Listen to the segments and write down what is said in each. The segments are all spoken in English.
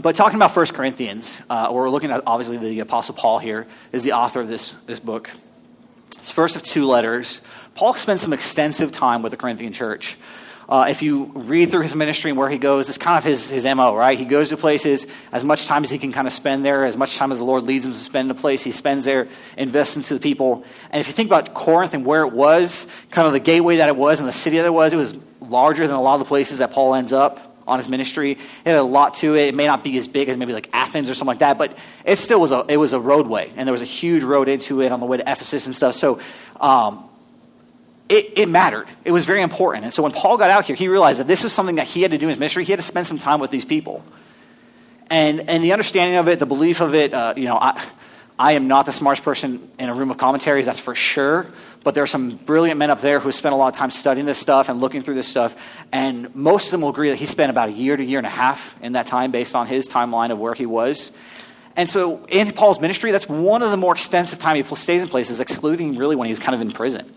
but talking about 1 Corinthians, uh, we're looking at obviously the Apostle Paul here is the author of this, this book. It's first of two letters. Paul spends some extensive time with the Corinthian church. Uh, if you read through his ministry and where he goes, it's kind of his, his MO, right? He goes to places as much time as he can kind of spend there, as much time as the Lord leads him to spend in a place, he spends there, invests into the people. And if you think about Corinth and where it was, kind of the gateway that it was and the city that it was, it was larger than a lot of the places that Paul ends up on his ministry. It had a lot to it. It may not be as big as maybe like Athens or something like that, but it still was a, it was a roadway. And there was a huge road into it on the way to Ephesus and stuff. So, um, it, it, mattered. It was very important. And so when Paul got out here, he realized that this was something that he had to do in his ministry. He had to spend some time with these people. And, and the understanding of it, the belief of it, uh, you know, I, I am not the smartest person in a room of commentaries, that's for sure. But there are some brilliant men up there who spent a lot of time studying this stuff and looking through this stuff. And most of them will agree that he spent about a year to a year and a half in that time based on his timeline of where he was. And so in Paul's ministry, that's one of the more extensive time he stays in places, excluding really when he's kind of in prison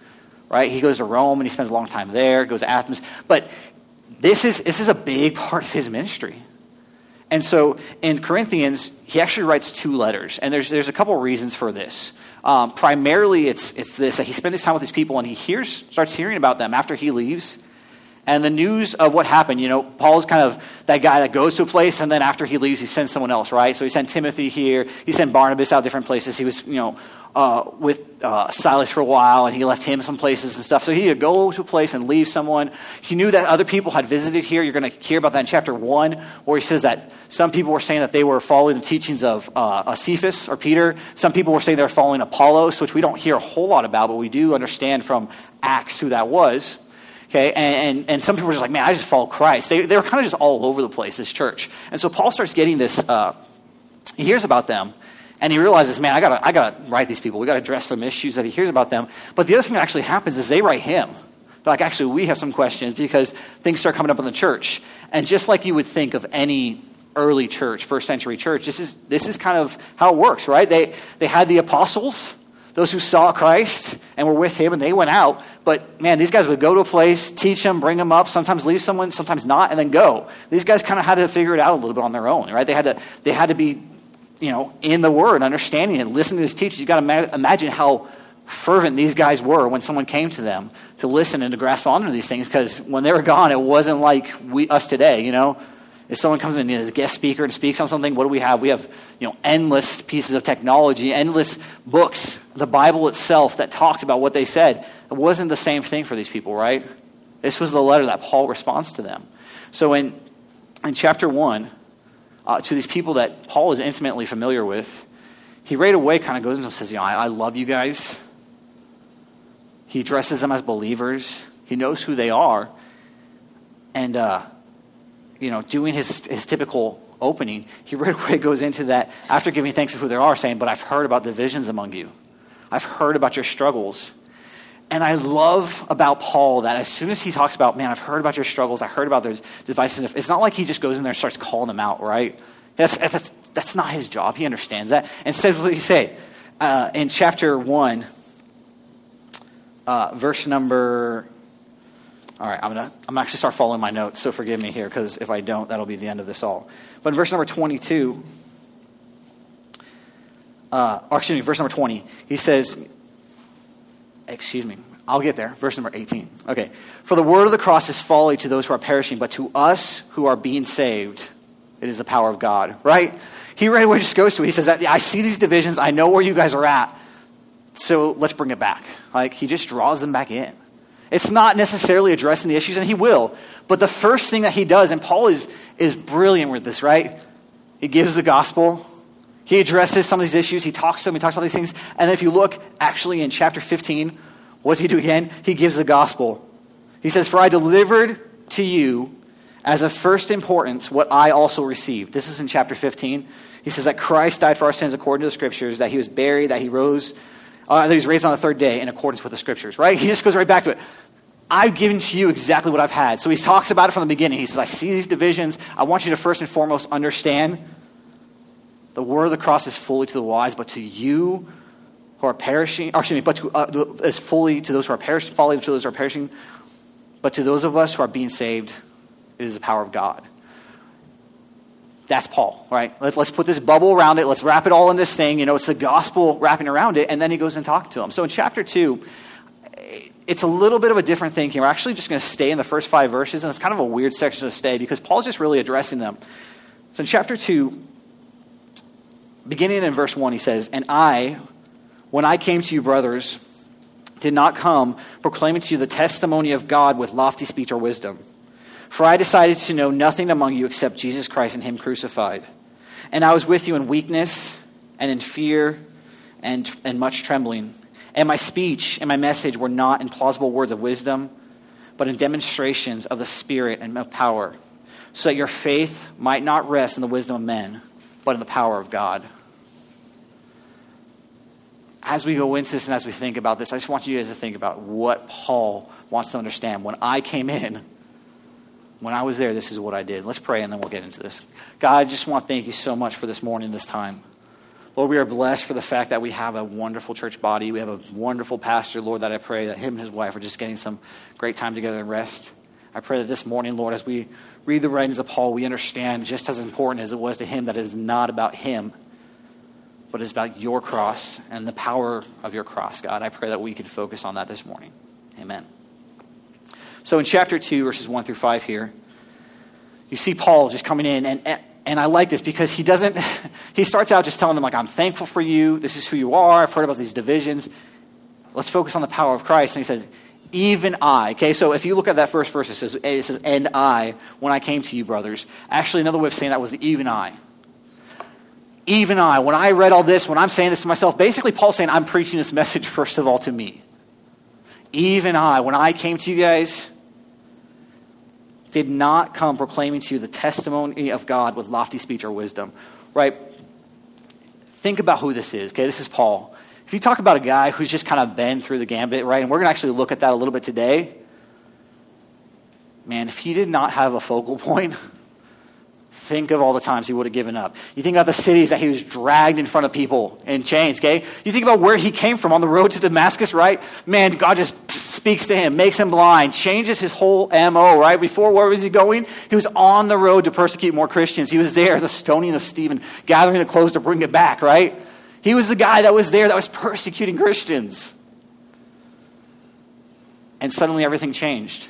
right? He goes to Rome and he spends a long time there, goes to Athens. But this is, this is a big part of his ministry. And so in Corinthians, he actually writes two letters. And there's, there's a couple reasons for this. Um, primarily, it's, it's this that he spends this time with these people and he hears, starts hearing about them after he leaves. And the news of what happened, you know, Paul's kind of that guy that goes to a place and then after he leaves, he sends someone else, right? So he sent Timothy here, he sent Barnabas out different places. He was, you know, uh, with uh, Silas for a while, and he left him some places and stuff. So he would go to a place and leave someone. He knew that other people had visited here. You're going to hear about that in chapter 1, where he says that some people were saying that they were following the teachings of uh, Cephas or Peter. Some people were saying they were following Apollos, which we don't hear a whole lot about, but we do understand from Acts who that was. Okay, and, and, and some people were just like, man, I just follow Christ. They, they were kind of just all over the place, this church. And so Paul starts getting this, uh, he hears about them, and he realizes, man, I gotta, I gotta write these people. We gotta address some issues that he hears about them. But the other thing that actually happens is they write him. They're like, actually, we have some questions because things start coming up in the church. And just like you would think of any early church, first century church, this is, this is kind of how it works, right? They, they had the apostles, those who saw Christ and were with him, and they went out. But man, these guys would go to a place, teach them, bring them up, sometimes leave someone, sometimes not, and then go. These guys kind of had to figure it out a little bit on their own, right? They had to, they had to be you know, in the Word, understanding it, listening to his teachers. You've got to ma- imagine how fervent these guys were when someone came to them to listen and to grasp onto these things because when they were gone, it wasn't like we, us today, you know. If someone comes in as a guest speaker and speaks on something, what do we have? We have, you know, endless pieces of technology, endless books, the Bible itself that talks about what they said. It wasn't the same thing for these people, right? This was the letter that Paul responds to them. So in, in chapter 1, uh, to these people that Paul is intimately familiar with, he right away kind of goes and says, you know, I, I love you guys. He addresses them as believers. He knows who they are. And, uh, you know, doing his, his typical opening, he right away goes into that after giving thanks to who they are, saying, But I've heard about divisions among you. I've heard about your struggles. And I love about Paul that as soon as he talks about, man, I've heard about your struggles, I heard about those devices, it's not like he just goes in there and starts calling them out, right? That's, that's, that's not his job. He understands that. Instead, what did he say? Uh, in chapter 1, uh, verse number. All right, I'm going to I'm actually start following my notes, so forgive me here, because if I don't, that'll be the end of this all. But in verse number 22, uh, or excuse me, verse number 20, he says, excuse me, I'll get there. Verse number 18. Okay. For the word of the cross is folly to those who are perishing, but to us who are being saved, it is the power of God, right? He right away just goes to it. He says, I see these divisions. I know where you guys are at. So let's bring it back. Like, he just draws them back in. It's not necessarily addressing the issues, and he will. But the first thing that he does, and Paul is, is brilliant with this, right? He gives the gospel. He addresses some of these issues. He talks to them. He talks about these things. And then if you look actually in chapter 15, what does he do again? He gives the gospel. He says, For I delivered to you as of first importance what I also received. This is in chapter 15. He says that Christ died for our sins according to the scriptures, that he was buried, that he rose, uh, that he was raised on the third day in accordance with the scriptures, right? He just goes right back to it. I've given to you exactly what I've had. So he talks about it from the beginning. He says, I see these divisions. I want you to first and foremost understand the word of the cross is fully to the wise, but to you who are perishing, excuse me, but to, uh, is fully to those who are perishing, folly to those who are perishing, but to those of us who are being saved, it is the power of God. That's Paul, right? Let's, let's put this bubble around it. Let's wrap it all in this thing. You know, it's the gospel wrapping around it. And then he goes and talks to them. So in chapter 2, it's a little bit of a different here. We're actually just going to stay in the first five verses, and it's kind of a weird section to stay because Paul's just really addressing them. So in chapter 2, beginning in verse 1, he says, And I, when I came to you, brothers, did not come proclaiming to you the testimony of God with lofty speech or wisdom. For I decided to know nothing among you except Jesus Christ and Him crucified. And I was with you in weakness and in fear and, and much trembling. And my speech and my message were not in plausible words of wisdom, but in demonstrations of the Spirit and of power, so that your faith might not rest in the wisdom of men, but in the power of God. As we go into this and as we think about this, I just want you guys to think about what Paul wants to understand. When I came in, when I was there, this is what I did. Let's pray and then we'll get into this. God, I just want to thank you so much for this morning, this time. Lord, we are blessed for the fact that we have a wonderful church body. We have a wonderful pastor, Lord, that I pray that him and his wife are just getting some great time together and rest. I pray that this morning, Lord, as we read the writings of Paul, we understand just as important as it was to him that it is not about him, but it's about your cross and the power of your cross, God. I pray that we could focus on that this morning. Amen. So in chapter 2, verses 1 through 5 here, you see Paul just coming in, and, and I like this because he doesn't, he starts out just telling them, like, I'm thankful for you. This is who you are. I've heard about these divisions. Let's focus on the power of Christ. And he says, even I. Okay, so if you look at that first verse, it says, it says, and I, when I came to you, brothers. Actually, another way of saying that was even I. Even I. When I read all this, when I'm saying this to myself, basically Paul's saying, I'm preaching this message first of all to me. Even I, when I came to you guys, did not come proclaiming to you the testimony of God with lofty speech or wisdom. Right? Think about who this is. Okay, this is Paul. If you talk about a guy who's just kind of been through the gambit, right, and we're going to actually look at that a little bit today, man, if he did not have a focal point, Think of all the times he would have given up. You think about the cities that he was dragged in front of people in chains, okay? You think about where he came from on the road to Damascus, right? Man, God just speaks to him, makes him blind, changes his whole MO, right? Before, where was he going? He was on the road to persecute more Christians. He was there, the stoning of Stephen, gathering the clothes to bring it back, right? He was the guy that was there that was persecuting Christians. And suddenly everything changed.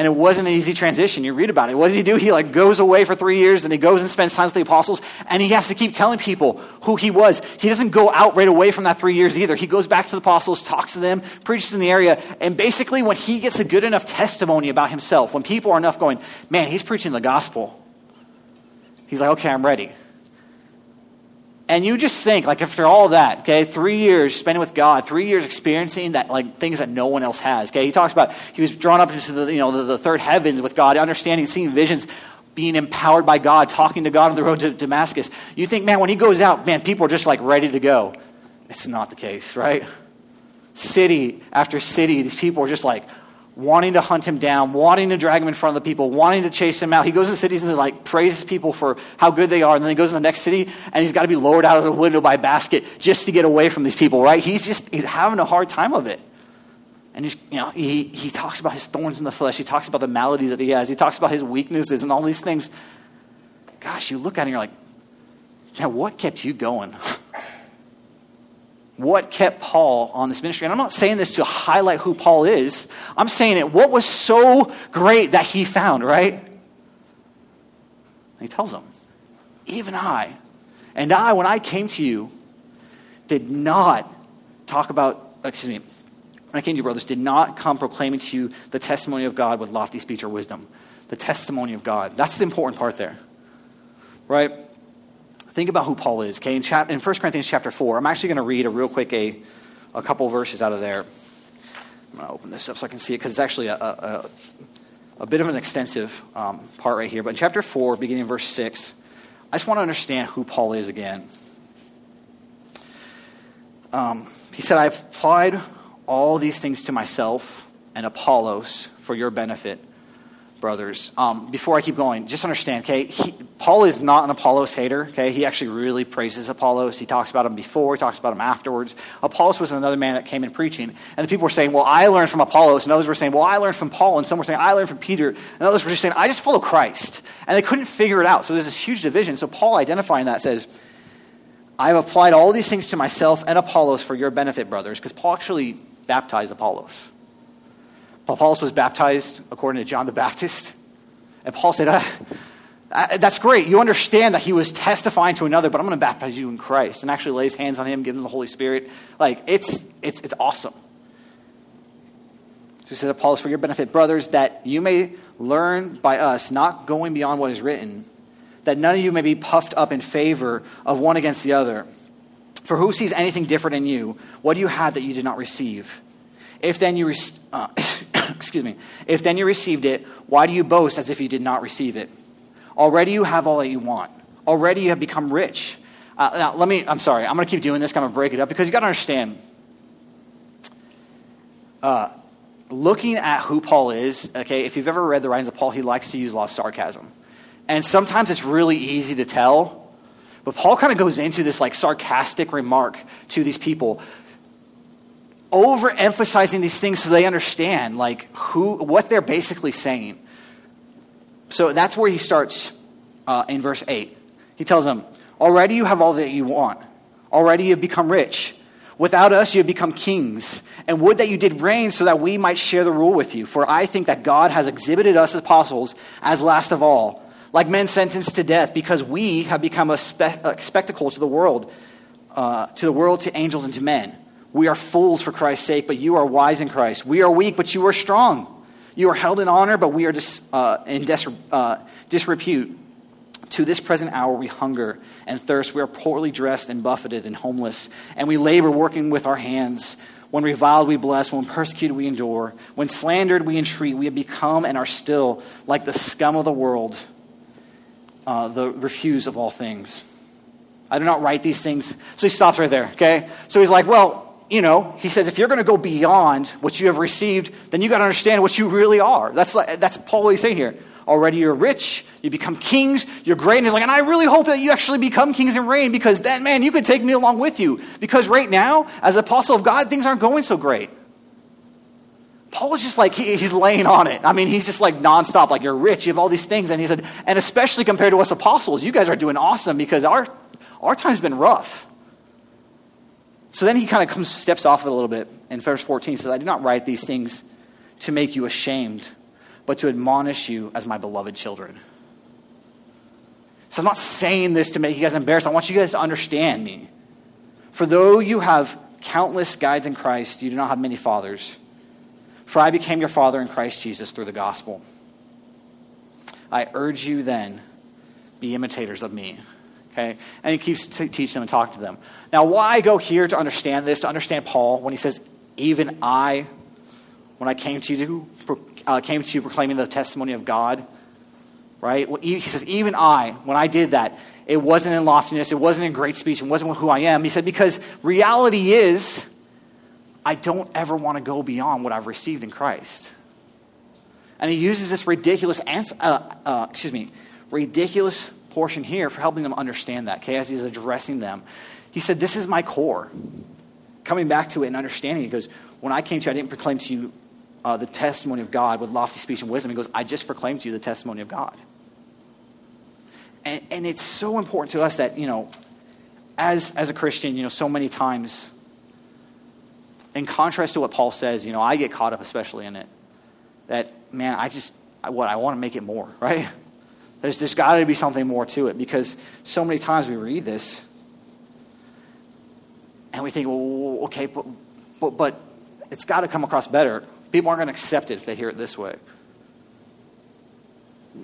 And it wasn't an easy transition. You read about it. What does he do? He like goes away for three years and he goes and spends time with the apostles and he has to keep telling people who he was. He doesn't go out right away from that three years either. He goes back to the apostles, talks to them, preaches in the area. And basically when he gets a good enough testimony about himself, when people are enough going, man, he's preaching the gospel. He's like, okay, I'm ready. And you just think, like, after all that, okay, three years spending with God, three years experiencing that, like, things that no one else has, okay? He talks about he was drawn up into the, you know, the, the third heavens with God, understanding, seeing visions, being empowered by God, talking to God on the road to Damascus. You think, man, when he goes out, man, people are just, like, ready to go. It's not the case, right? City after city, these people are just like, wanting to hunt him down, wanting to drag him in front of the people, wanting to chase him out. He goes in cities and like praises people for how good they are, and then he goes in the next city and he's got to be lowered out of the window by a basket just to get away from these people, right? He's just he's having a hard time of it. And he's, you know, he, he talks about his thorns in the flesh. He talks about the maladies that he has. He talks about his weaknesses and all these things. Gosh, you look at him and you're like, now what kept you going? what kept Paul on this ministry. And I'm not saying this to highlight who Paul is. I'm saying it, what was so great that he found, right? And he tells them, even I, and I, when I came to you, did not talk about, excuse me, when I came to you, brothers, did not come proclaiming to you the testimony of God with lofty speech or wisdom. The testimony of God. That's the important part there, right? Think about who Paul is. Okay, in, chap- in 1 Corinthians chapter 4, I'm actually going to read a real quick a, a couple verses out of there. I'm going to open this up so I can see it because it's actually a, a, a, bit of an extensive um, part right here. But in chapter 4, beginning in verse 6, I just want to understand who Paul is again. Um, he said, I've applied all these things to myself and Apollos for your benefit, brothers. Um, before I keep going, just understand, okay, he, Paul is not an Apollos hater, okay? He actually really praises Apollos. He talks about him before, he talks about him afterwards. Apollos was another man that came in preaching, and the people were saying, well, I learned from Apollos, and others were saying, well, I learned from Paul, and some were saying, I learned from Peter, and others were just saying, I just follow Christ. And they couldn't figure it out, so there's this huge division. So Paul, identifying that, says, I've applied all these things to myself and Apollos for your benefit, brothers, because Paul actually baptized Apollos. Apollos was baptized according to John the Baptist. And Paul said, ah, That's great. You understand that he was testifying to another, but I'm going to baptize you in Christ. And actually lays hands on him, gives him the Holy Spirit. Like, it's, it's, it's awesome. So he said, Apollos, for your benefit, brothers, that you may learn by us, not going beyond what is written, that none of you may be puffed up in favor of one against the other. For who sees anything different in you? What do you have that you did not receive? If then you, uh, excuse me, if then you received it, why do you boast as if you did not receive it? Already you have all that you want. Already you have become rich. Uh, now, let me, I'm sorry, I'm going to keep doing this, I'm going to break it up because you got to understand. Uh, looking at who Paul is, okay, if you've ever read the writings of Paul, he likes to use a lot of sarcasm. And sometimes it's really easy to tell. But Paul kind of goes into this like sarcastic remark to these people overemphasizing these things so they understand like who what they're basically saying. So that's where he starts uh, in verse 8 he tells them already you have all that you want. Already you have become rich. Without us you have become kings. And would that you did reign so that we might share the rule with you. For i think that god has exhibited us as apostles as last of all like men sentenced to death because we have become a, spe- a spectacle to the world uh, to the world to angels and to men we are fools for Christ's sake, but you are wise in Christ. We are weak, but you are strong. You are held in honor, but we are dis, uh, in uh, disrepute. To this present hour, we hunger and thirst. We are poorly dressed and buffeted and homeless, and we labor working with our hands. When reviled, we bless. When persecuted, we endure. When slandered, we entreat. We have become and are still like the scum of the world, uh, the refuse of all things. I do not write these things. So he stops right there, okay? So he's like, well, you know, he says, if you're going to go beyond what you have received, then you got to understand what you really are. That's, like, that's Paul what he's saying here. Already you're rich, you become kings, you're great. And he's like, and I really hope that you actually become kings and reign because then, man, you could take me along with you. Because right now, as apostle of God, things aren't going so great. Paul is just like, he, he's laying on it. I mean, he's just like nonstop, like, you're rich, you have all these things. And he said, and especially compared to us apostles, you guys are doing awesome because our, our time's been rough. So then he kind of comes, steps off it a little bit. In verse 14, he says, I do not write these things to make you ashamed, but to admonish you as my beloved children. So I'm not saying this to make you guys embarrassed. I want you guys to understand me. For though you have countless guides in Christ, you do not have many fathers. For I became your father in Christ Jesus through the gospel. I urge you then, be imitators of me. Okay? And he keeps t- teaching them and talking to them. Now, why go here to understand this, to understand Paul, when he says, even I, when I came to you, uh, came to you proclaiming the testimony of God, right? Well, he says, even I, when I did that, it wasn't in loftiness, it wasn't in great speech, it wasn't who I am. He said, because reality is, I don't ever want to go beyond what I've received in Christ. And he uses this ridiculous, uh, uh, excuse me, ridiculous portion here for helping them understand that, okay, as he's addressing them. He said, This is my core. Coming back to it and understanding, he goes, When I came to you, I didn't proclaim to you uh, the testimony of God with lofty speech and wisdom. He goes, I just proclaimed to you the testimony of God. And, and it's so important to us that, you know, as, as a Christian, you know, so many times, in contrast to what Paul says, you know, I get caught up especially in it. That, man, I just, I, what, I want to make it more, right? There's, there's got to be something more to it because so many times we read this and we think, well, okay, but, but, but it's got to come across better. People aren't going to accept it if they hear it this way.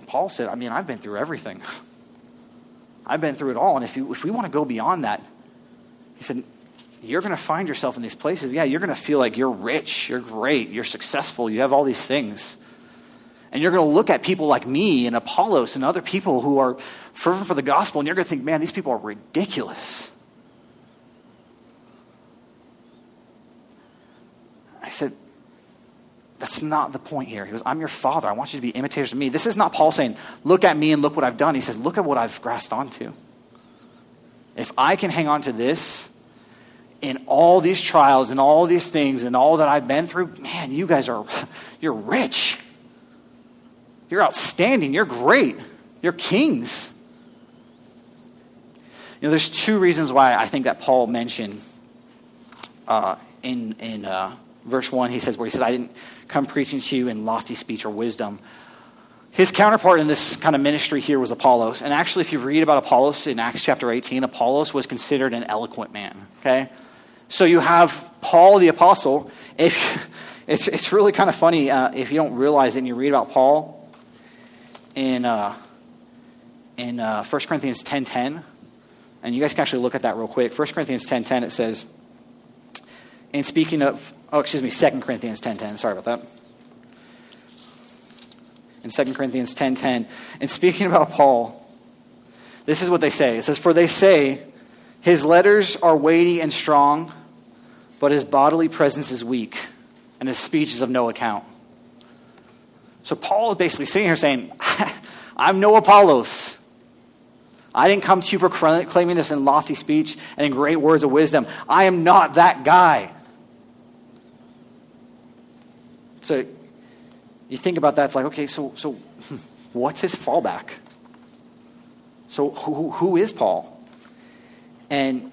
Paul said, I mean, I've been through everything. I've been through it all. And if, you, if we want to go beyond that, he said, you're going to find yourself in these places. Yeah, you're going to feel like you're rich, you're great, you're successful, you have all these things. And you're going to look at people like me and Apollos and other people who are fervent for the gospel, and you're going to think, man, these people are ridiculous. I said, that's not the point here. He goes, I'm your father. I want you to be imitators of me. This is not Paul saying, look at me and look what I've done. He says, look at what I've grasped onto. If I can hang on to this in all these trials and all these things and all that I've been through, man, you guys are, you're rich. You're outstanding. You're great. You're kings. You know, there's two reasons why I think that Paul mentioned uh, in, in uh, verse 1, he says, where he said, I didn't come preaching to you in lofty speech or wisdom. His counterpart in this kind of ministry here was Apollos. And actually, if you read about Apollos in Acts chapter 18, Apollos was considered an eloquent man. Okay? So you have Paul the apostle. If, it's, it's really kind of funny uh, if you don't realize it and you read about Paul in, uh, in uh, 1 Corinthians 10.10. And you guys can actually look at that real quick. 1 Corinthians 10.10, it says, and speaking of, oh, excuse me, 2 Corinthians 10.10. Sorry about that. In 2 Corinthians 10.10. And speaking about Paul, this is what they say. It says, For they say, his letters are weighty and strong, but his bodily presence is weak, and his speech is of no account. So Paul is basically sitting here saying, I'm no Apollos. I didn't come to you proclaiming this in lofty speech and in great words of wisdom. I am not that guy. So you think about that, it's like, okay, so, so what's his fallback? So who, who is Paul? And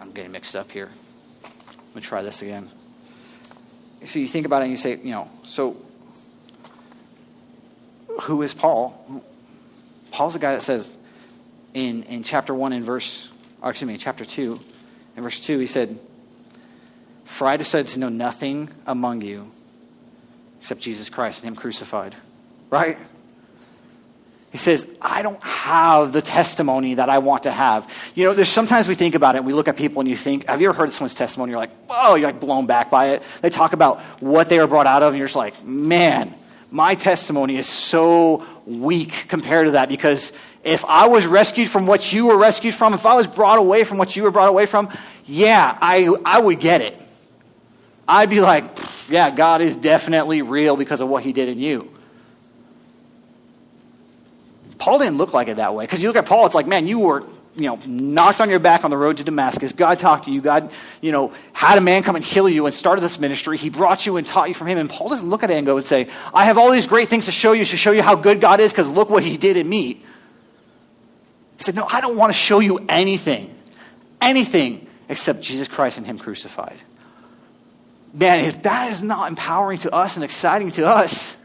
I'm getting mixed up here. Let me try this again. So you think about it and you say, you know, so who is Paul? Paul's the guy that says in, in chapter 1 in verse, or excuse me, chapter 2, in verse 2, he said, For I decided to know nothing among you except Jesus Christ and Him crucified. Right? He says, I don't have the testimony that I want to have. You know, there's sometimes we think about it and we look at people and you think, have you ever heard someone's testimony? You're like, whoa, you're like blown back by it. They talk about what they were brought out of and you're just like, man, my testimony is so weak compared to that because if I was rescued from what you were rescued from, if I was brought away from what you were brought away from, yeah, I, I would get it. I'd be like, yeah, God is definitely real because of what he did in you. Paul didn't look like it that way. Because you look at Paul, it's like, man, you were, you know, knocked on your back on the road to Damascus. God talked to you. God, you know, had a man come and heal you and started this ministry. He brought you and taught you from him. And Paul doesn't look at it and go and say, I have all these great things to show you, to show you how good God is, because look what he did in me. He said, no, I don't want to show you anything, anything except Jesus Christ and him crucified man, if that is not empowering to us and exciting to us,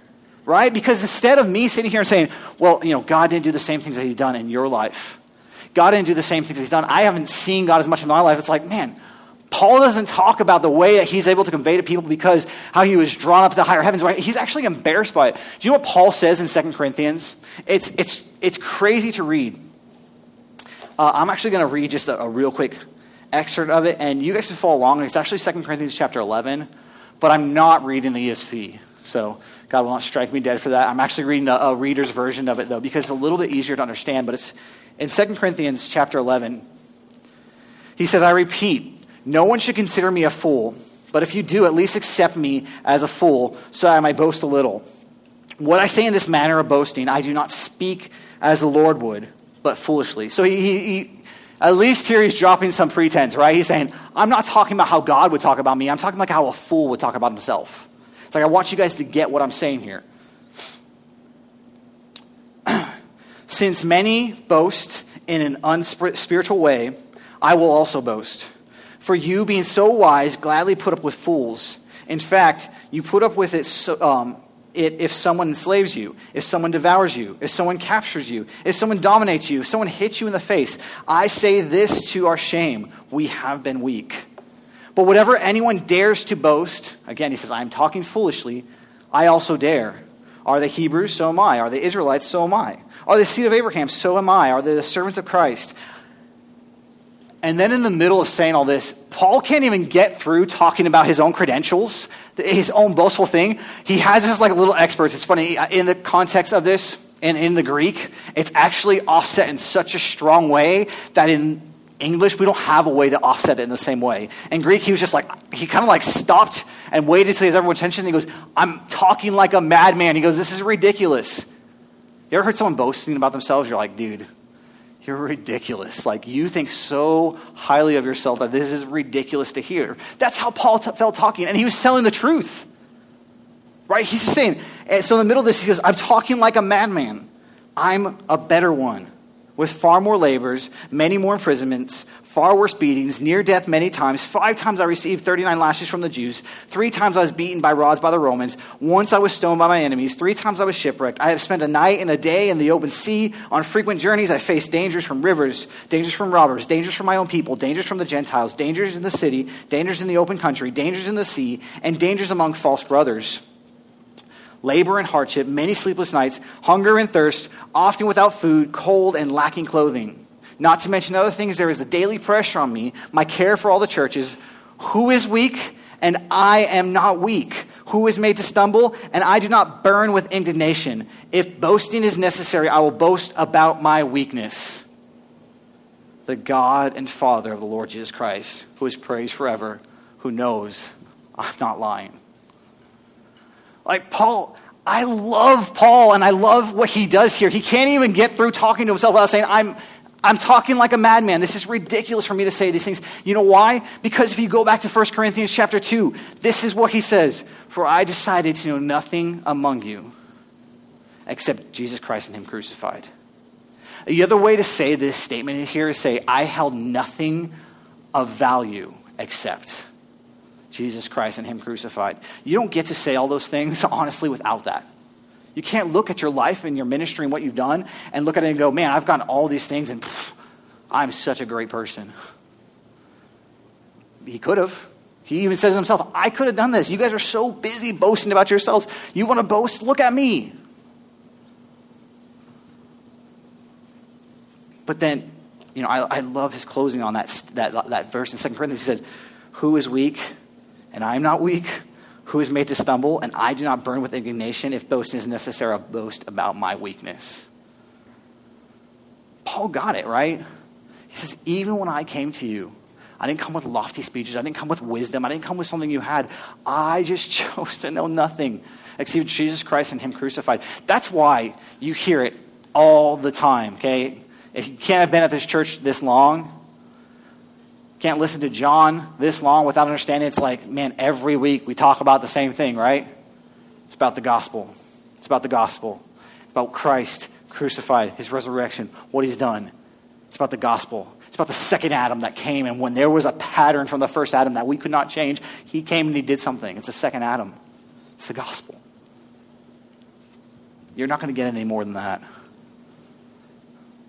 right? Because instead of me sitting here and saying, well, you know, God didn't do the same things that He's done in your life, God didn't do the same things He's done, I haven't seen God as much in my life. It's like, man, Paul doesn't talk about the way that he's able to convey to people because how he was drawn up to the higher heavens. Right? He's actually embarrassed by it. Do you know what Paul says in 2 Corinthians? It's, it's, it's crazy to read. Uh, I'm actually going to read just a, a real quick excerpt of it, and you guys can follow along. It's actually 2 Corinthians chapter 11, but I'm not reading the ESV. So God will not strike me dead for that. I'm actually reading a, a reader's version of it, though, because it's a little bit easier to understand. But it's in 2 Corinthians chapter 11. He says, I repeat, no one should consider me a fool, but if you do, at least accept me as a fool, so I might boast a little. What I say in this manner of boasting, I do not speak as the Lord would, but foolishly. So he, he, at least here he's dropping some pretense, right? He's saying, I'm not talking about how God would talk about me. I'm talking about how a fool would talk about himself. It's like, I want you guys to get what I'm saying here. Since many boast in an unspiritual way, I will also boast. For you, being so wise, gladly put up with fools. In fact, you put up with it so, um, it if someone enslaves you, if someone devours you, if someone captures you, if someone dominates you, if someone hits you in the face. I say this to our shame. We have been weak. But whatever anyone dares to boast, again, he says, I am talking foolishly, I also dare. Are they Hebrews? So am I. Are they Israelites? So am I. Are the seed of Abraham? So am I. Are they the servants of Christ? And then in the middle of saying all this, Paul can't even get through talking about his own credentials, his own boastful thing. He has this like little experts. It's funny, in the context of this, and in the Greek, it's actually offset in such a strong way that in English, we don't have a way to offset it in the same way. In Greek, he was just like, he kind of like stopped and waited until he has everyone's attention. And he goes, I'm talking like a madman. He goes, This is ridiculous. You ever heard someone boasting about themselves? You're like, dude, you're ridiculous. Like, you think so highly of yourself that this is ridiculous to hear. That's how Paul t- felt talking, and he was telling the truth. Right? He's just saying, and so in the middle of this, he goes, I'm talking like a madman. I'm a better one with far more labors, many more imprisonments, far worse beatings, near death many times. Five times I received 39 lashes from the Jews. Three times I was beaten by rods by the Romans. Once I was stoned by my enemies. Three times I was shipwrecked. I have spent a night and a day in the open sea. On frequent journeys, I faced dangers from rivers, dangers from robbers, dangers from my own people, dangers from the Gentiles, dangers in the city, dangers in the open country, dangers in the sea, and dangers among false brothers labor and hardship, many sleepless nights, hunger and thirst, often without food, cold, and lacking clothing. Not to mention other things, there is a daily pressure on me, my care for all the churches. Who is weak? And I am not weak. Who is made to stumble? And I do not burn with indignation. If boasting is necessary, I will boast about my weakness. The God and Father of the Lord Jesus Christ, who is praised forever, who knows I'm not lying. Like Paul, I love Paul and I love what he does here. He can't even get through talking to himself without saying, I'm, I'm talking like a madman. This is ridiculous for me to say these things. You know why? Because if you go back to 1 Corinthians chapter 2, this is what he says For I decided to know nothing among you except Jesus Christ and Him crucified. The other way to say this statement here is say, I held nothing of value except Jesus Christ and Him crucified. You don't get to say all those things, honestly, without that. You can't look at your life and your ministry and what you've done and look at it and go, man, I've gotten all these things and pff, I'm such a great person. He could have. He even says himself, I could have done this. You guys are so busy boasting about yourselves. You want to boast? Look at me. But then, you know, I, I love his closing on that, that, that verse in 2 Corinthians. He said, Who is weak and I am not weak? Who is made to stumble, and I do not burn with indignation if boasting is necessary, I'll boast about my weakness. Paul got it, right? He says, Even when I came to you, I didn't come with lofty speeches. I didn't come with wisdom. I didn't come with something you had. I just chose to know nothing except Jesus Christ and Him crucified. That's why you hear it all the time, okay? If you can't have been at this church this long, can't listen to John this long without understanding. It's like, man, every week we talk about the same thing, right? It's about the gospel. It's about the gospel. It's about Christ crucified, his resurrection, what he's done. It's about the gospel. It's about the second Adam that came, and when there was a pattern from the first Adam that we could not change, he came and he did something. It's the second Adam. It's the gospel. You're not going to get any more than that.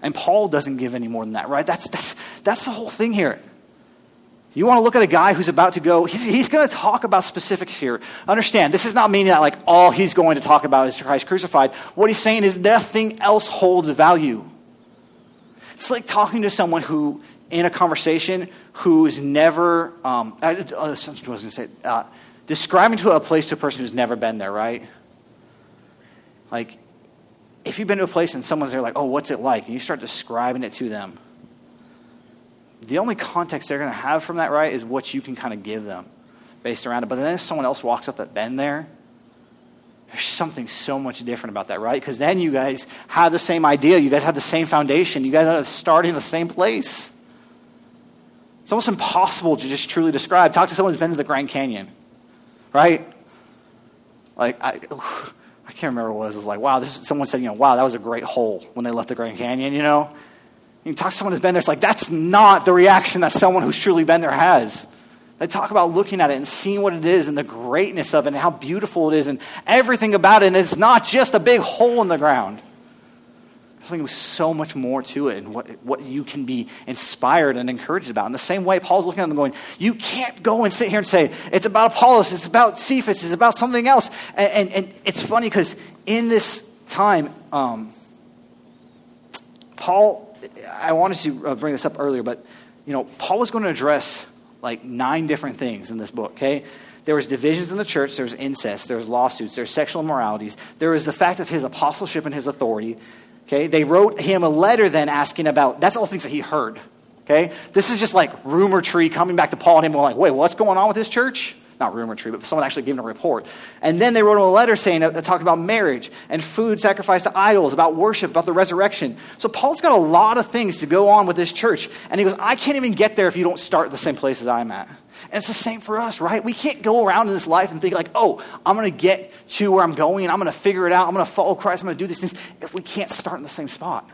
And Paul doesn't give any more than that, right? That's, that's, that's the whole thing here. You want to look at a guy who's about to go, he's, he's going to talk about specifics here. Understand, this is not meaning that like all he's going to talk about is Christ crucified. What he's saying is nothing else holds value. It's like talking to someone who, in a conversation, who's never, um, I, uh, I was going to say, uh, describing to a place to a person who's never been there, right? Like, if you've been to a place and someone's there, like, oh, what's it like? And you start describing it to them the only context they're going to have from that, right, is what you can kind of give them based around it. But then if someone else walks up that been there, there's something so much different about that, right? Because then you guys have the same idea. You guys have the same foundation. You guys are starting in the same place. It's almost impossible to just truly describe. Talk to someone who's been to the Grand Canyon, right? Like, I, I can't remember what it was. It was like, wow, this, someone said, you know, wow, that was a great hole when they left the Grand Canyon, you know? You talk to someone who's been there, it's like that's not the reaction that someone who's truly been there has. They talk about looking at it and seeing what it is and the greatness of it and how beautiful it is and everything about it. And it's not just a big hole in the ground. I think there's so much more to it and what, what you can be inspired and encouraged about. In the same way, Paul's looking at them going, You can't go and sit here and say, It's about Apollos, it's about Cephas, it's about something else. And, and, and it's funny because in this time, um, Paul I wanted to uh, bring this up earlier, but you know, Paul was going to address like nine different things in this book. Okay, there was divisions in the church. There was incest. There was lawsuits. There was sexual immoralities. There was the fact of his apostleship and his authority. Okay, they wrote him a letter then asking about. That's all things that he heard. Okay, this is just like rumor tree coming back to Paul and him, like, wait, what's going on with this church? Not rumor tree, but someone actually gave him a report. And then they wrote him a letter saying that talked about marriage and food sacrificed to idols, about worship, about the resurrection. So Paul's got a lot of things to go on with this church. And he goes, I can't even get there if you don't start the same place as I'm at. And it's the same for us, right? We can't go around in this life and think like, oh, I'm going to get to where I'm going and I'm going to figure it out. I'm going to follow Christ. I'm going to do these things if we can't start in the same spot.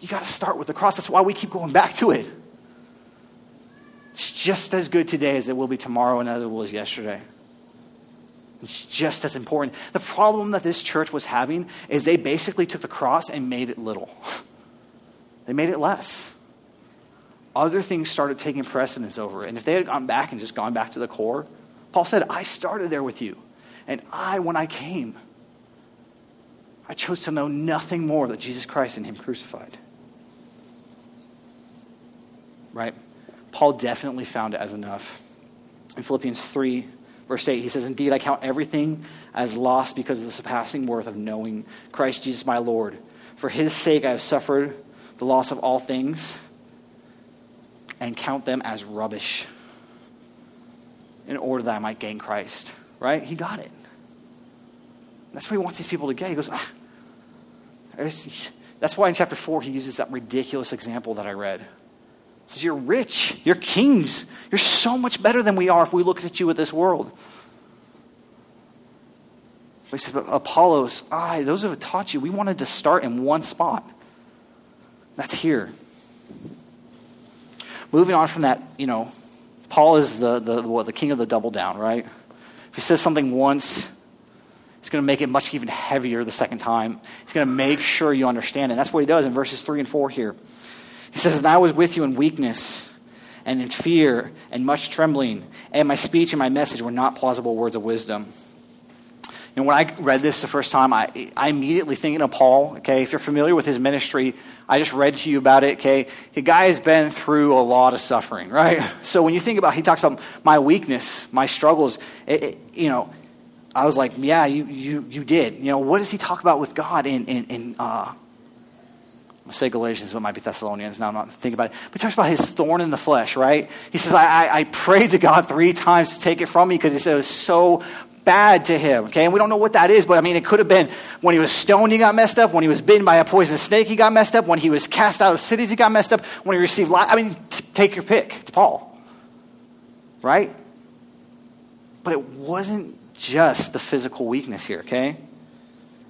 You got to start with the cross. That's why we keep going back to it. It's just as good today as it will be tomorrow and as it was yesterday. It's just as important. The problem that this church was having is they basically took the cross and made it little. They made it less. Other things started taking precedence over it. And if they had gone back and just gone back to the core, Paul said, I started there with you. And I, when I came, I chose to know nothing more than Jesus Christ and Him crucified right? Paul definitely found it as enough. In Philippians 3, verse 8, he says, Indeed, I count everything as lost because of the surpassing worth of knowing Christ Jesus my Lord. For his sake I have suffered the loss of all things and count them as rubbish in order that I might gain Christ. Right? He got it. That's what he wants these people to get. He goes, ah. That's why in chapter 4 he uses that ridiculous example that I read says, You're rich. You're kings. You're so much better than we are if we look at you with this world. But he says, But Apollos, I, those who have taught you, we wanted to start in one spot. That's here. Moving on from that, you know, Paul is the, the, what, the king of the double down, right? If he says something once, he's going to make it much even heavier the second time. He's going to make sure you understand it. And that's what he does in verses 3 and 4 here. He says, And I was with you in weakness and in fear and much trembling, and my speech and my message were not plausible words of wisdom. And when I read this the first time, I, I immediately thinking of Paul. Okay, if you're familiar with his ministry, I just read to you about it. Okay, the guy has been through a lot of suffering, right? So when you think about, he talks about my weakness, my struggles. It, it, you know, I was like, yeah, you you you did. You know, what does he talk about with God in in, in uh, I say Galatians, but it might be Thessalonians. Now I'm not thinking about it. But he talks about his thorn in the flesh, right? He says, I, I, I prayed to God three times to take it from me because he said it was so bad to him. Okay, and we don't know what that is, but I mean, it could have been when he was stoned, he got messed up. When he was bitten by a poisonous snake, he got messed up. When he was cast out of cities, he got messed up. When he received, life, I mean, t- take your pick. It's Paul, right? But it wasn't just the physical weakness here. Okay,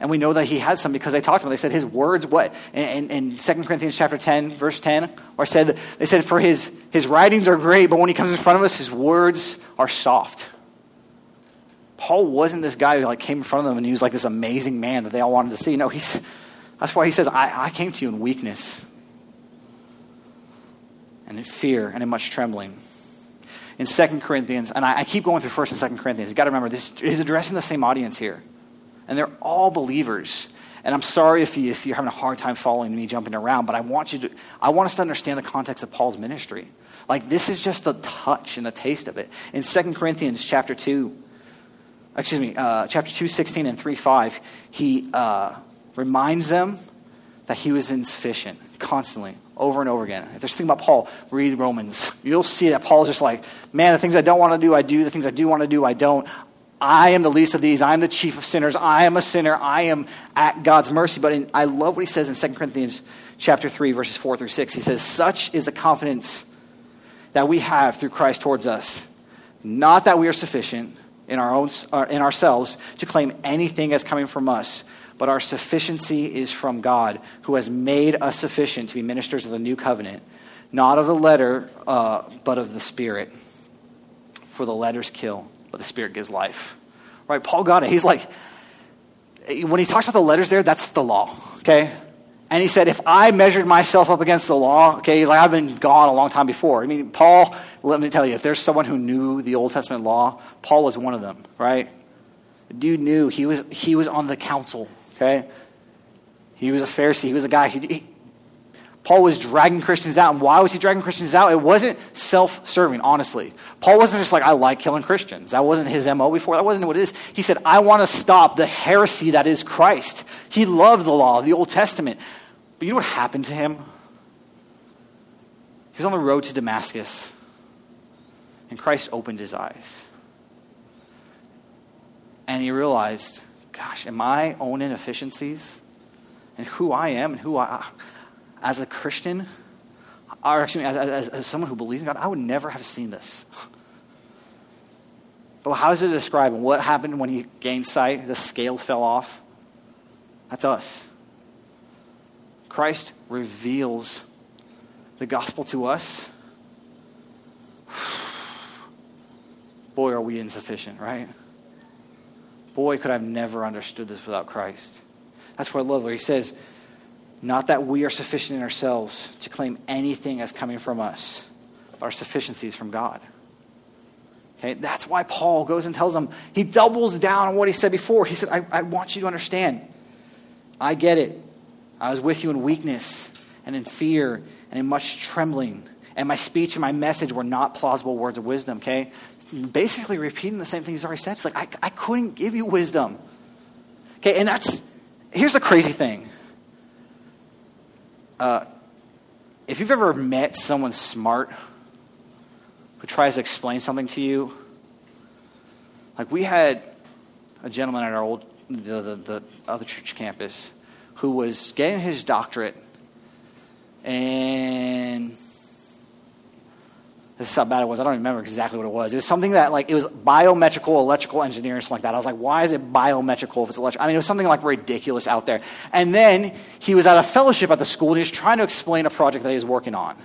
and we know that he had some because they talked about it. They said his words, what? In, in, 2 Corinthians chapter 10, verse 10, or said, they said, for his, his writings are great, but when he comes in front of us, his words are soft. Paul wasn't this guy who like came in front of them and he was like this amazing man that they all wanted to see. No, he's, that's why he says, I, I came to you in weakness and in fear and in much trembling. In 2 Corinthians, and I, I keep going through 1st and 2 Corinthians, you've got to remember this is addressing the same audience here and they're all believers. And I'm sorry if, you, if you're having a hard time following me jumping around, but I want you to, I want us to understand the context of Paul's ministry. Like this is just a touch and a taste of it. In 2 Corinthians chapter 2, excuse me, uh, chapter 2, 16 and 3, 5, he uh, reminds them that he was insufficient constantly, over and over again. If there's something about Paul, read Romans. You'll see that Paul is just like, man, the things I don't want to do, I do. The things I do want to do, I don't. I am the least of these. I am the chief of sinners. I am a sinner. I am at God's mercy. But in, I love what he says in 2 Corinthians chapter 3, verses 4 through 6. He says, Such is the confidence that we have through Christ towards us. Not that we are sufficient in, our own, uh, in ourselves to claim anything as coming from us, but our sufficiency is from God, who has made us sufficient to be ministers of the new covenant, not of the letter, uh, but of the Spirit. For the letters kill but the Spirit gives life. Right? Paul got it. He's like, when he talks about the letters there, that's the law, okay? And he said, if I measured myself up against the law, okay, he's like, I've been gone a long time before. I mean, Paul, let me tell you, if there's someone who knew the Old Testament law, Paul was one of them, right? The dude knew he was, he was on the council, okay? He was a Pharisee. He was a guy. He, he, Paul was dragging Christians out. And why was he dragging Christians out? It wasn't self serving, honestly. Paul wasn't just like, I like killing Christians. That wasn't his MO before. That wasn't what it is. He said, I want to stop the heresy that is Christ. He loved the law, the Old Testament. But you know what happened to him? He was on the road to Damascus. And Christ opened his eyes. And he realized, gosh, in my own inefficiencies and who I am and who I, as a Christian, or actually as, as, as someone who believes in God, I would never have seen this. But how does it describe what happened when he gained sight? The scales fell off. That's us. Christ reveals the gospel to us. Boy, are we insufficient, right? Boy, could I've never understood this without Christ. That's what I love where he says, not that we are sufficient in ourselves to claim anything as coming from us, our sufficiency is from God. Okay, that's why Paul goes and tells them, he doubles down on what he said before. He said, I, I want you to understand. I get it. I was with you in weakness and in fear and in much trembling. And my speech and my message were not plausible words of wisdom, okay? Basically repeating the same thing he's already said. It's like, I, I couldn't give you wisdom. Okay, and that's, here's the crazy thing. Uh, if you've ever met someone smart, who tries to explain something to you. Like we had a gentleman at our old the, the, the other church campus who was getting his doctorate and this is how bad it was. I don't remember exactly what it was. It was something that, like, it was biometrical electrical engineering, something like that. I was like, why is it biometrical if it's electrical? I mean, it was something like ridiculous out there. And then he was at a fellowship at the school and he was trying to explain a project that he was working on.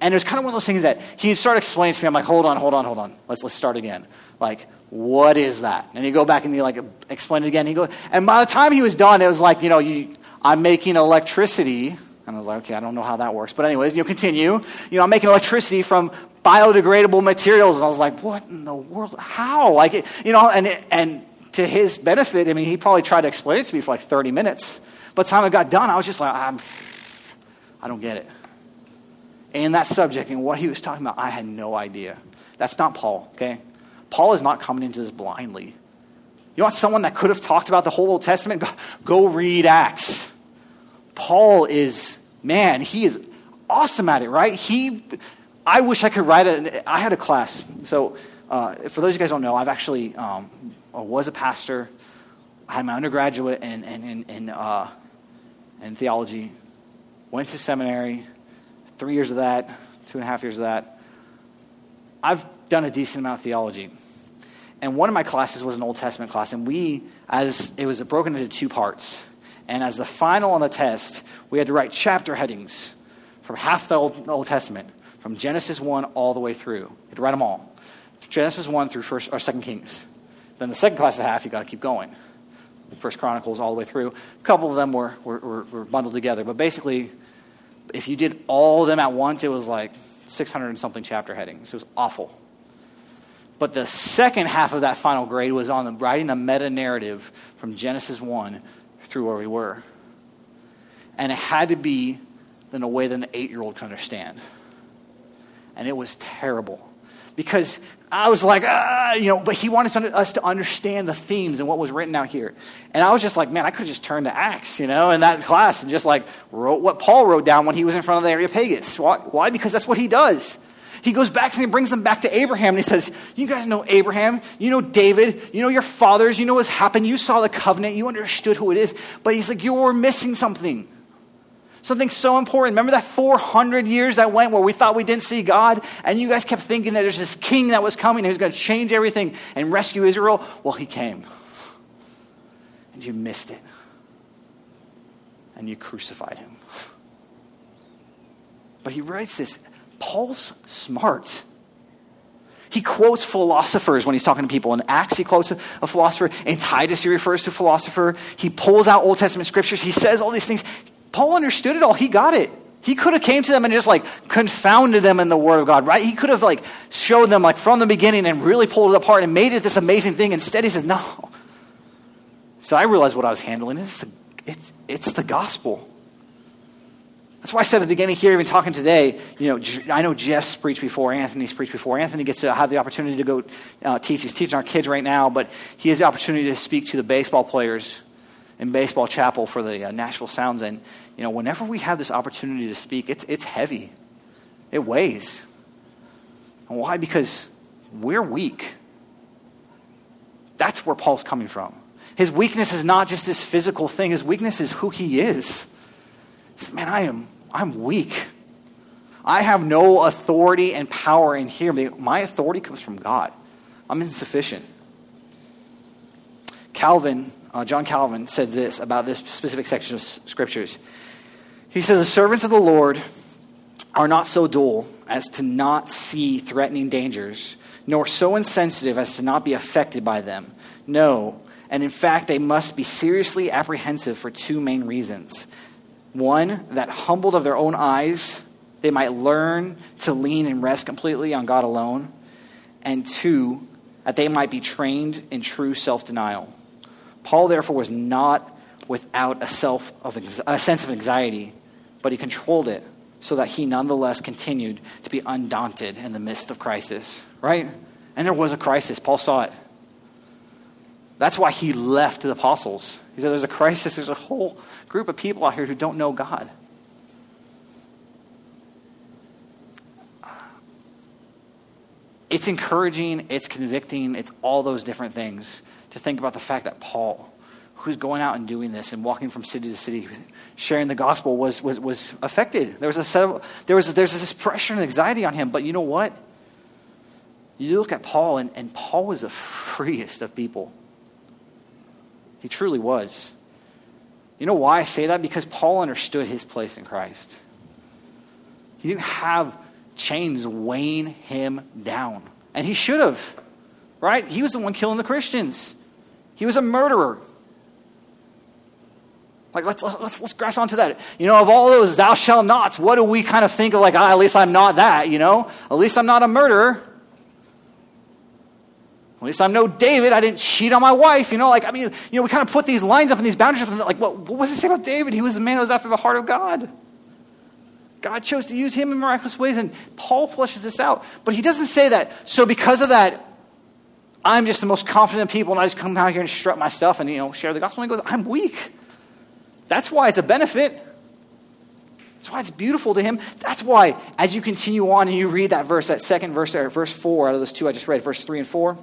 And it was kind of one of those things that he started explaining to me. I'm like, hold on, hold on, hold on. Let's, let's start again. Like, what is that? And you go back and you like explain it again. He goes, and by the time he was done, it was like, you know, you, I'm making electricity. And I was like, okay, I don't know how that works. But anyways, you continue. You know, I'm making electricity from biodegradable materials. And I was like, what in the world? How? Like, you know, and, and to his benefit, I mean, he probably tried to explain it to me for like 30 minutes. But the time I got done, I was just like, I'm, I don't get it and that subject and what he was talking about, I had no idea. That's not Paul, okay? Paul is not coming into this blindly. You want someone that could have talked about the whole Old Testament? Go read Acts. Paul is, man, he is awesome at it, right? He, I wish I could write it. I had a class. So, uh, for those of you guys don't know, I've actually um, was a pastor. I had my undergraduate in, in, in, in, uh, in theology, went to seminary, three years of that, two and a half years of that. I've done a decent amount of theology. And one of my classes was an Old Testament class, and we, as it was broken into two parts. And as the final on the test, we had to write chapter headings from half the Old, Old Testament, from Genesis 1 all the way through. You had to write them all. Genesis 1 through first or second Kings. Then the second class of half, you got to keep going. First Chronicles all the way through. A couple of them were, were, were, bundled together, but basically if you did all of them at once, it was like 600 and something chapter headings. It was awful. But the second half of that final grade was on the, writing a meta narrative from Genesis 1 through where we were. And it had to be in a way that an eight year old could understand. And it was terrible because I was like, ah, you know, but he wanted us to understand the themes and what was written out here. And I was just like, man, I could just turn to Acts, you know, in that class and just like wrote what Paul wrote down when he was in front of the Areopagus. Why? Why? Because that's what he does. He goes back and he brings them back to Abraham and he says, You guys know Abraham, you know David, you know your fathers, you know what's happened, you saw the covenant, you understood who it is. But he's like, You were missing something. Something so important. Remember that 400 years that went where we thought we didn't see God? And you guys kept thinking that there's this king that was coming who's going to change everything and rescue Israel? Well, he came. And you missed it. And you crucified him. But he writes this Paul's smart. He quotes philosophers when he's talking to people. In Acts, he quotes a, philosopher. In Titus, he refers to philosopher. He pulls out Old Testament scriptures. He says all these things. Paul understood it all. He got it. He could have came to them and just like confounded them in the word of God, right? He could have like showed them like from the beginning and really pulled it apart and made it this amazing thing. Instead, he says, no. So I realized what I was handling. It's, it's, it's the gospel. That's why I said at the beginning here, even talking today, you know, I know Jeff's preached before, Anthony's preached before. Anthony gets to have the opportunity to go uh, teach. He's teaching our kids right now, but he has the opportunity to speak to the baseball players in baseball chapel for the uh, Nashville Sounds. And, you know, whenever we have this opportunity to speak, it's, it's heavy, it weighs. And why? Because we're weak. That's where Paul's coming from. His weakness is not just this physical thing, his weakness is who he is. Man, I am I'm weak. I have no authority and power in here. My authority comes from God. I'm insufficient. Calvin, uh, John Calvin, said this about this specific section of scriptures. He says, The servants of the Lord are not so dull as to not see threatening dangers, nor so insensitive as to not be affected by them. No, and in fact, they must be seriously apprehensive for two main reasons. One, that humbled of their own eyes, they might learn to lean and rest completely on God alone. And two, that they might be trained in true self denial. Paul, therefore, was not without a, self of, a sense of anxiety, but he controlled it so that he nonetheless continued to be undaunted in the midst of crisis, right? And there was a crisis. Paul saw it. That's why he left the apostles. He said, There's a crisis. There's a whole group of people out here who don't know God. It's encouraging, it's convicting, it's all those different things to think about the fact that Paul, who's going out and doing this and walking from city to city, sharing the gospel, was, was, was affected. There was, a set of, there was there's this pressure and anxiety on him. But you know what? You look at Paul, and, and Paul was the freest of people. He truly was. You know why I say that? Because Paul understood his place in Christ. He didn't have chains weighing him down. And he should have, right? He was the one killing the Christians, he was a murderer. Like, let's, let's, let's grasp onto that. You know, of all those thou shalt nots, what do we kind of think of like, ah, at least I'm not that, you know? At least I'm not a murderer. At least I'm no David. I didn't cheat on my wife. You know, like, I mean, you know, we kind of put these lines up and these boundaries up. And like, what, what was it say about David? He was a man who was after the heart of God. God chose to use him in miraculous ways. And Paul fleshes this out. But he doesn't say that. So because of that, I'm just the most confident people and I just come out here and strut my stuff and, you know, share the gospel. And he goes, I'm weak. That's why it's a benefit. That's why it's beautiful to him. That's why, as you continue on and you read that verse, that second verse there, verse 4 out of those two I just read, verse 3 and 4,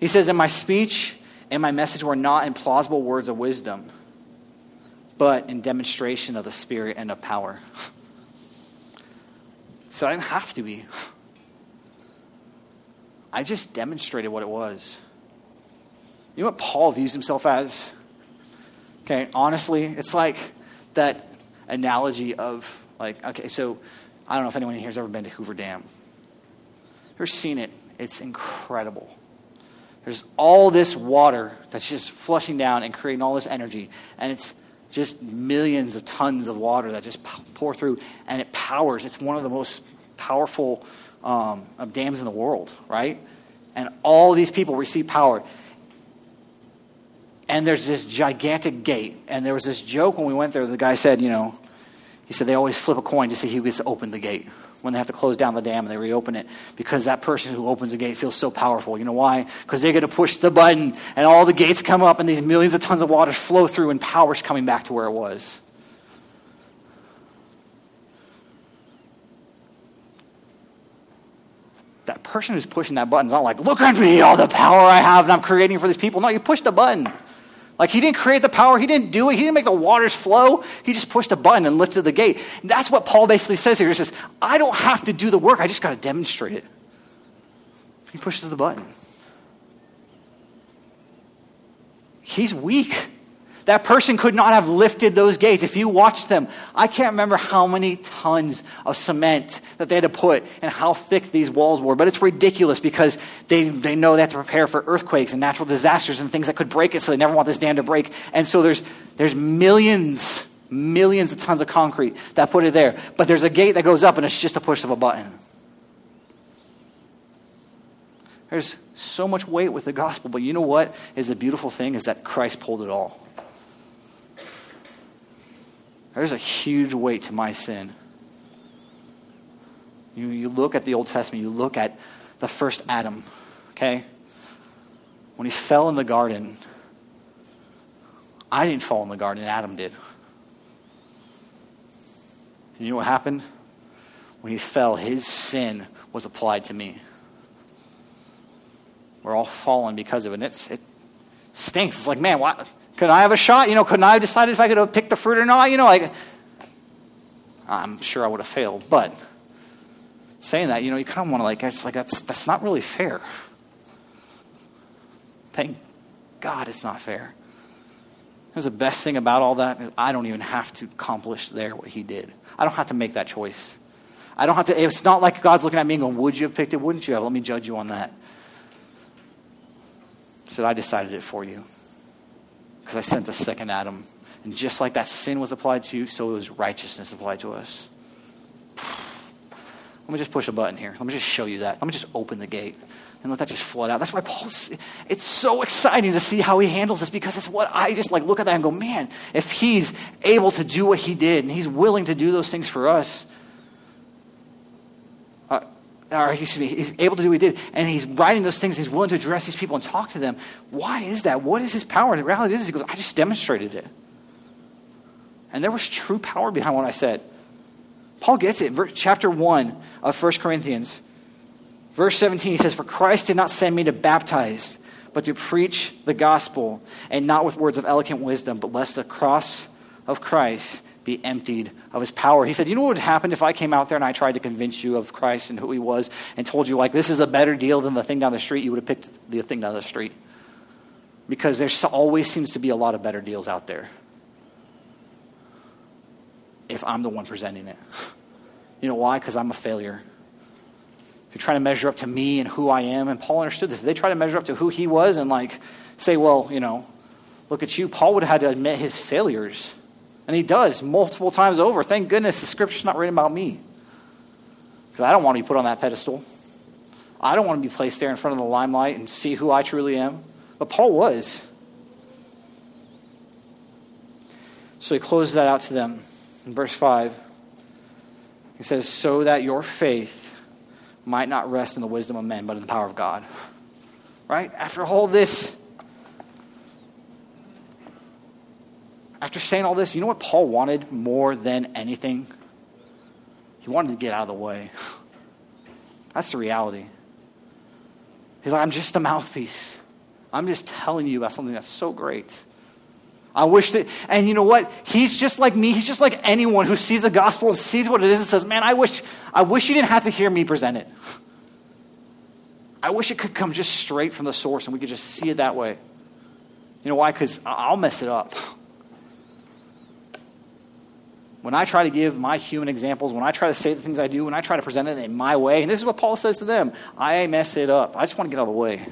he says, And my speech and my message were not in plausible words of wisdom, but in demonstration of the Spirit and of power. so I didn't have to be. I just demonstrated what it was. You know what Paul views himself as? Okay, honestly, it's like that analogy of, like, okay, so I don't know if anyone here has ever been to Hoover Dam. Ever seen it? It's incredible. There's all this water that's just flushing down and creating all this energy. And it's just millions of tons of water that just pour through, and it powers. It's one of the most powerful um, dams in the world, right? And all these people receive power. And there's this gigantic gate. And there was this joke when we went there. The guy said, you know, he said they always flip a coin to see who gets to open the gate when they have to close down the dam and they reopen it because that person who opens the gate feels so powerful. You know why? Because they're going to push the button and all the gates come up and these millions of tons of water flow through and power's coming back to where it was. That person who's pushing that button is not like, look at me, all the power I have and I'm creating for these people. No, you push the button. Like he didn't create the power, he didn't do it, he didn't make the waters flow. He just pushed a button and lifted the gate. And that's what Paul basically says here. He says, I don't have to do the work, I just got to demonstrate it. He pushes the button. He's weak. That person could not have lifted those gates. If you watch them, I can't remember how many tons of cement that they had to put and how thick these walls were. But it's ridiculous because they, they know they have to prepare for earthquakes and natural disasters and things that could break it, so they never want this dam to break. And so there's, there's millions, millions of tons of concrete that put it there. But there's a gate that goes up and it's just a push of a button. There's so much weight with the gospel, but you know what is the beautiful thing is that Christ pulled it all. There's a huge weight to my sin. You, you look at the Old Testament, you look at the first Adam, okay? When he fell in the garden, I didn't fall in the garden, Adam did. And you know what happened? When he fell, his sin was applied to me. We're all fallen because of it. And it's, it stinks. It's like, man, what? Could I have a shot? You know, couldn't I have decided if I could have picked the fruit or not? You know, like, I'm sure I would have failed. But saying that, you know, you kind of want to like, it's like, that's, that's not really fair. Thank God it's not fair. Because the best thing about all that is I don't even have to accomplish there what he did. I don't have to make that choice. I don't have to, it's not like God's looking at me and going, Would you have picked it? Wouldn't you have? Let me judge you on that. He said, I decided it for you. Because I sent a second Adam. And just like that sin was applied to you, so was righteousness applied to us. Let me just push a button here. Let me just show you that. Let me just open the gate and let that just flood out. That's why Paul's, it's so exciting to see how he handles this because it's what I just like look at that and go, man, if he's able to do what he did and he's willing to do those things for us, or excuse me, he's able to do what he did, and he's writing those things, he's willing to address these people and talk to them. Why is that? What is his power? the reality is, he goes, I just demonstrated it. And there was true power behind what I said. Paul gets it. Chapter 1 of 1 Corinthians. Verse 17, he says, For Christ did not send me to baptize, but to preach the gospel, and not with words of eloquent wisdom, but lest the cross of Christ be emptied of his power. He said, You know what would happen if I came out there and I tried to convince you of Christ and who he was and told you, like, this is a better deal than the thing down the street? You would have picked the thing down the street. Because there always seems to be a lot of better deals out there if I'm the one presenting it. You know why? Because I'm a failure If you're trying to measure up to me and who I am, and Paul understood this. If they try to measure up to who he was and like say, well, you know, look at you, Paul would have had to admit his failures. And he does multiple times over. Thank goodness the scripture's not written about me. Because I don't want to be put on that pedestal. I don't want to be placed there in front of the limelight and see who I truly am. But Paul was. So he closes that out to them in verse 5. He says, So that your faith might not rest in the wisdom of men, but in the power of God. Right? After all this, after saying all this, you know what Paul wanted more than anything? He wanted to get out of the way. That's the reality. He's like, I'm just a mouthpiece. I'm just telling you about something that's so great. I wish that, and you know what? He's just like me. He's just like anyone who sees the gospel and sees what it is and says, man, I wish, I wish you didn't have to hear me present it. I wish it could come just straight from the source and we could just see it that way. You know why? Because I'll mess it up. When I try to give my human examples, when I try to say the things I do, when I try to present it in my way, and this is what Paul says to them, I mess it up. I just want to get out of the way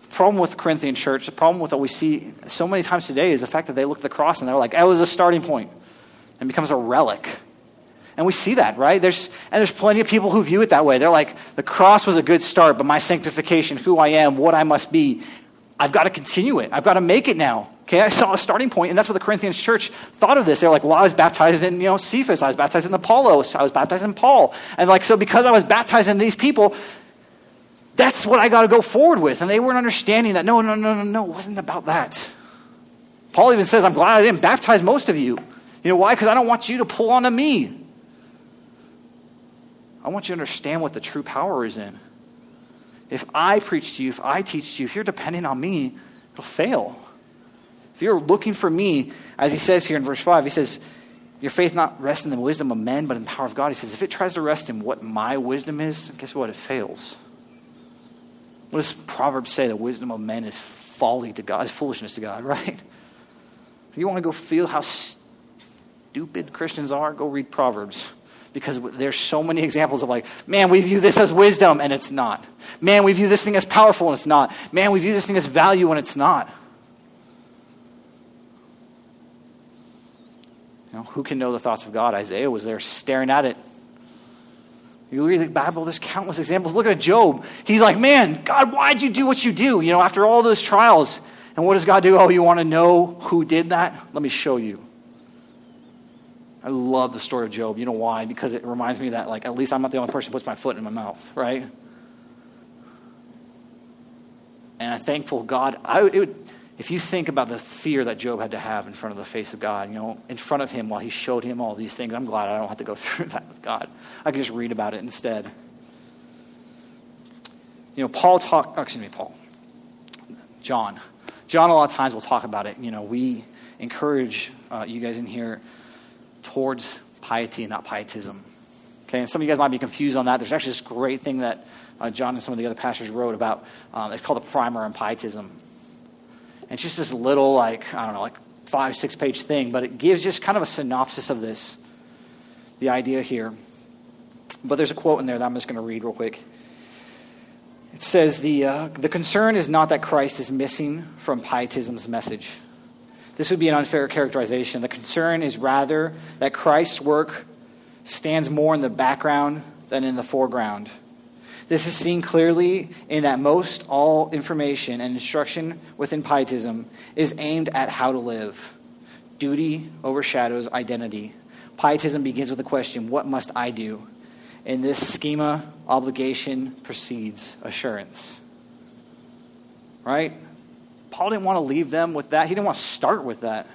The problem with the Corinthian church, the problem with what we see so many times today is the fact that they look at the cross and they're like, that was a starting point and becomes a relic. And we see that, right? There's, and there's plenty of people who view it that way. They're like, the cross was a good start, but my sanctification, who I am, what I must be, I've got to continue it. I've got to make it now. Okay, I saw a starting point, and that's what the Corinthian church thought of this. They're like, well, I was baptized in, you know, Cephas. I was baptized in Apollos. I was baptized in Paul. And like, so because I was baptized in these people, that's what I got to go forward with. And they weren't understanding that. No, no, no, no, no. It wasn't about that. Paul even says, I'm glad I didn't baptize most of you. You know why? Because I don't want you to pull onto me. I want you to understand what the true power is in. If I preach to you, if I teach to you, if you're depending on me, it'll fail. If you're looking for me, as he says here in verse 5, he says, Your faith not rests in the wisdom of men, but in the power of God. He says, If it tries to rest in what my wisdom is, guess what? It fails. What does Proverbs say? The wisdom of men is folly to God, is foolishness to God, right? If you want to go feel how stupid Christians are, go read Proverbs. Because there's so many examples of like, man, we view this as wisdom and it's not. Man, we view this thing as powerful and it's not. Man, we view this thing as value and it's not. You know, who can know the thoughts of God? Isaiah was there staring at it you read the Bible, there's countless examples. Look at Job. He's like, man, God, why'd you do what you do? You know, after all those trials. And what does God do? Oh, you want to know who did that? Let me show you. I love the story of Job. You know why? Because it reminds me that, like, at least I'm not the only person who puts my foot in my mouth, right? And I'm thankful God. I, would, if you think about the fear that Job had to have in front of the face of God, you know, in front of him while he showed him all these things, I'm glad I don't have to go through that with God. I can just read about it instead. You know, Paul talk. Oh, excuse me, Paul. John. John, a lot of times will talk about it. You know, we encourage uh, you guys in here towards piety and not pietism. Okay, and some of you guys might be confused on that. There's actually this great thing that uh, John and some of the other pastors wrote about. Um, it's called the primer on pietism. And it's just this little, like, I don't know, like five, six page thing, but it gives just kind of a synopsis of this, the idea here. But there's a quote in there that I'm just going to read real quick. It says, the, uh, the concern is not that Christ is missing from pietism's message. This would be an unfair characterization. The concern is rather that Christ's work stands more in the background than in the foreground. This is seen clearly in that most all information and instruction within pietism is aimed at how to live. Duty overshadows identity. Pietism begins with the question, What must I do? In this schema, obligation precedes assurance. Right? Paul didn't want to leave them with that. He didn't want to start with that.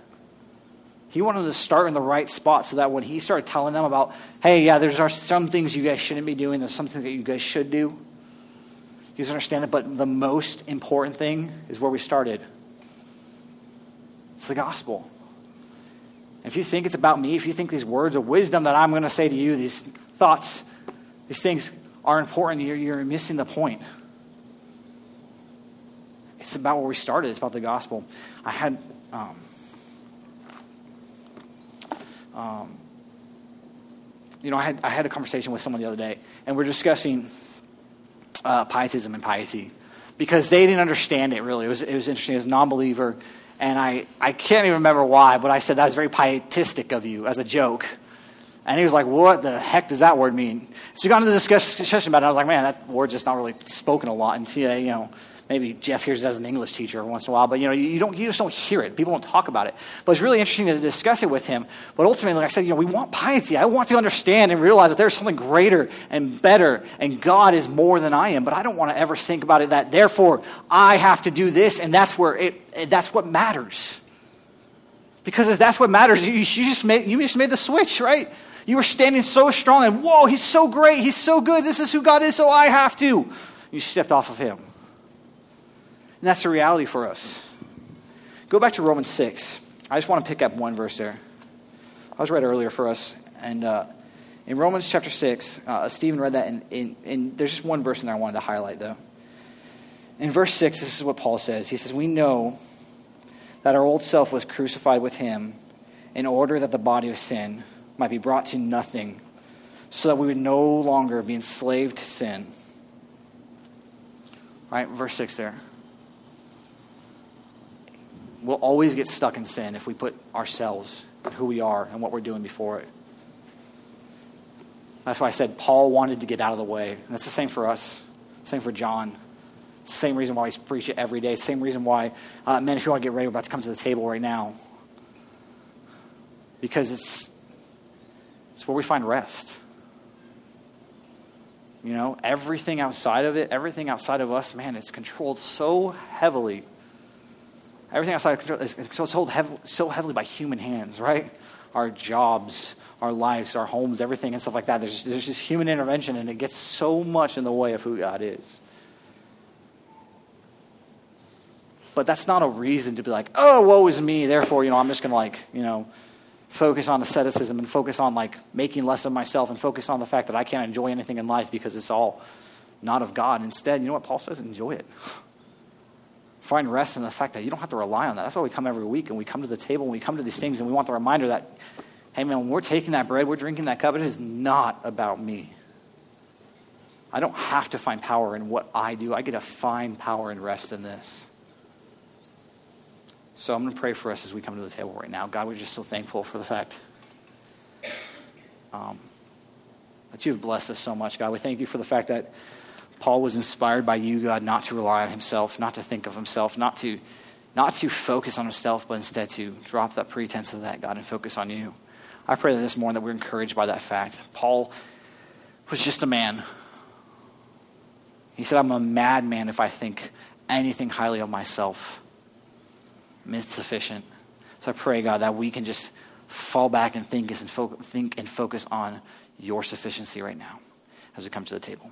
He wanted to start in the right spot so that when he started telling them about, hey, yeah, there's some things you guys shouldn't be doing, there's some things that you guys should do. You guys understand that, but the most important thing is where we started. It's the gospel. If you think it's about me, if you think these words of wisdom that I'm going to say to you, these thoughts, these things are important, you're, you're missing the point. It's about where we started. It's about the gospel. I had, um, um, you know, I had, I had a conversation with someone the other day, and we're discussing uh, pietism and piety because they didn't understand it really. It was, it was interesting as a non believer, and I, I can't even remember why, but I said that was very pietistic of you as a joke. And he was like, What the heck does that word mean? So we got into the discussion about it. And I was like, Man, that word's just not really spoken a lot. And today, you know, maybe Jeff hears it as an English teacher every once in a while, but you know, you, don't, you just don't hear it. People don't talk about it. But it's really interesting to discuss it with him. But ultimately, like I said, you know, we want piety. I want to understand and realize that there's something greater and better, and God is more than I am. But I don't want to ever think about it that therefore I have to do this, and that's where it, that's what matters. Because if that's what matters, you, you just made you just made the switch, right? You were standing so strong, and whoa, he's so great, he's so good. This is who God is, so I have to. You stepped off of him. And that's the reality for us. Go back to Romans 6. I just want to pick up one verse there. I was read earlier for us. And uh, in Romans chapter 6, uh, Stephen read that, and, there's just one verse in there I wanted to highlight, though. In verse 6, this is what Paul says. He says, We know that our old self was crucified with him in order that the body of sin might be brought to nothing, so that we would no longer be enslaved to sin. Right, verse 6 there we'll always get stuck in sin if we put ourselves and who we are and what we're doing before it. That's why I said Paul wanted to get out of the way. And that's the same for us. Same for John. Same reason why he's preaching it every day. Same reason why, uh, men, if you want to get ready, we're about to come to the table right now. Because it's, it's where we find rest. You know, everything outside of it, everything outside of us, man, it's controlled so heavily Everything outside of control is heavily, so heavily by human hands, right? Our jobs, our lives, our homes, everything and stuff like that. There's, there's just human intervention, and it gets so much in the way of who God is. But that's not a reason to be like, oh, woe is me. Therefore, you know, I'm just going to like, you know, focus on asceticism and focus on like making less of myself and focus on the fact that I can't enjoy anything in life because it's all not of God. Instead, you know what Paul says? Enjoy it. find rest in the fact that you don't have to rely on that. That's why we come every week and we come to the table and we come to these things and we want the reminder that, hey man, when we're taking that bread, we're drinking that cup, it is not about me. I don't have to find power in what I do. I get to find power and rest in this. So I'm going to pray for us as we come to the table right now. God, we're just so thankful for the fact um, that you've blessed us so much, God. We thank you for the fact that Paul was inspired by you, God, not to rely on himself, not to think of himself, not to, not to focus on himself, but instead to drop that pretense of that, God, and focus on you. I pray that this morning that we're encouraged by that fact. Paul was just a man. He said, I'm a madman if I think anything highly of myself. I. So I pray, God, that we can just fall back and think and, fo- think and focus on your sufficiency right now as we come to the table.